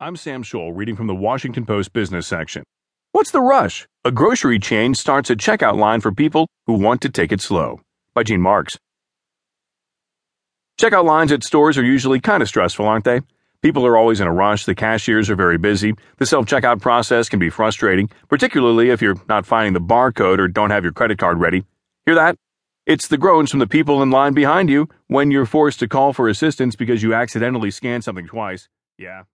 I'm Sam Scholl reading from the Washington Post business section. What's the rush? A grocery chain starts a checkout line for people who want to take it slow. By Gene Marks. Checkout lines at stores are usually kind of stressful, aren't they? People are always in a rush, the cashiers are very busy, the self checkout process can be frustrating, particularly if you're not finding the barcode or don't have your credit card ready. Hear that? It's the groans from the people in line behind you when you're forced to call for assistance because you accidentally scanned something twice. Yeah,